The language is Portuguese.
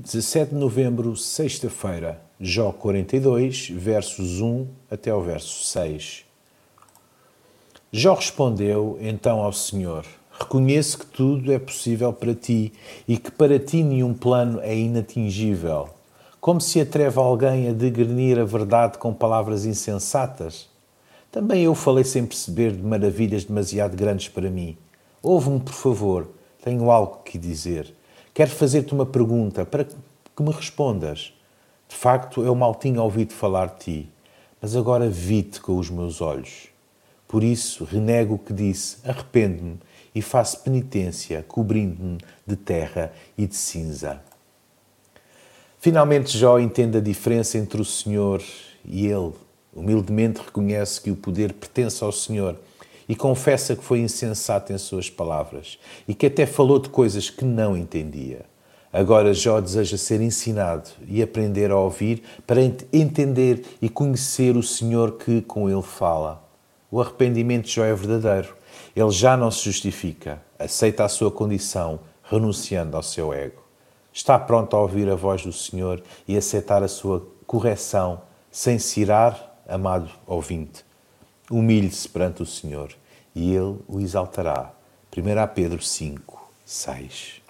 17 de novembro, sexta-feira, Jó 42, versos 1 até o verso 6. Jó respondeu então ao Senhor: Reconheço que tudo é possível para ti e que para ti nenhum plano é inatingível. Como se atreve alguém a degrenir a verdade com palavras insensatas? Também eu falei sem perceber de maravilhas demasiado grandes para mim. Ouve-me, por favor, tenho algo que dizer. Quero fazer-te uma pergunta para que me respondas. De facto, eu mal tinha ouvido falar de ti, mas agora vi-te com os meus olhos. Por isso, renego o que disse, arrependo-me e faço penitência, cobrindo-me de terra e de cinza. Finalmente, Jó entende a diferença entre o Senhor e ele. Humildemente reconhece que o poder pertence ao Senhor e confessa que foi insensato em suas palavras e que até falou de coisas que não entendia. Agora Jó deseja ser ensinado e aprender a ouvir para entender e conhecer o Senhor que com ele fala. O arrependimento de Jó é verdadeiro. Ele já não se justifica, aceita a sua condição, renunciando ao seu ego. Está pronto a ouvir a voz do Senhor e aceitar a sua correção, sem se irar, amado ouvinte. Humilhe-se perante o Senhor e Ele o exaltará. 1 Pedro 5, 6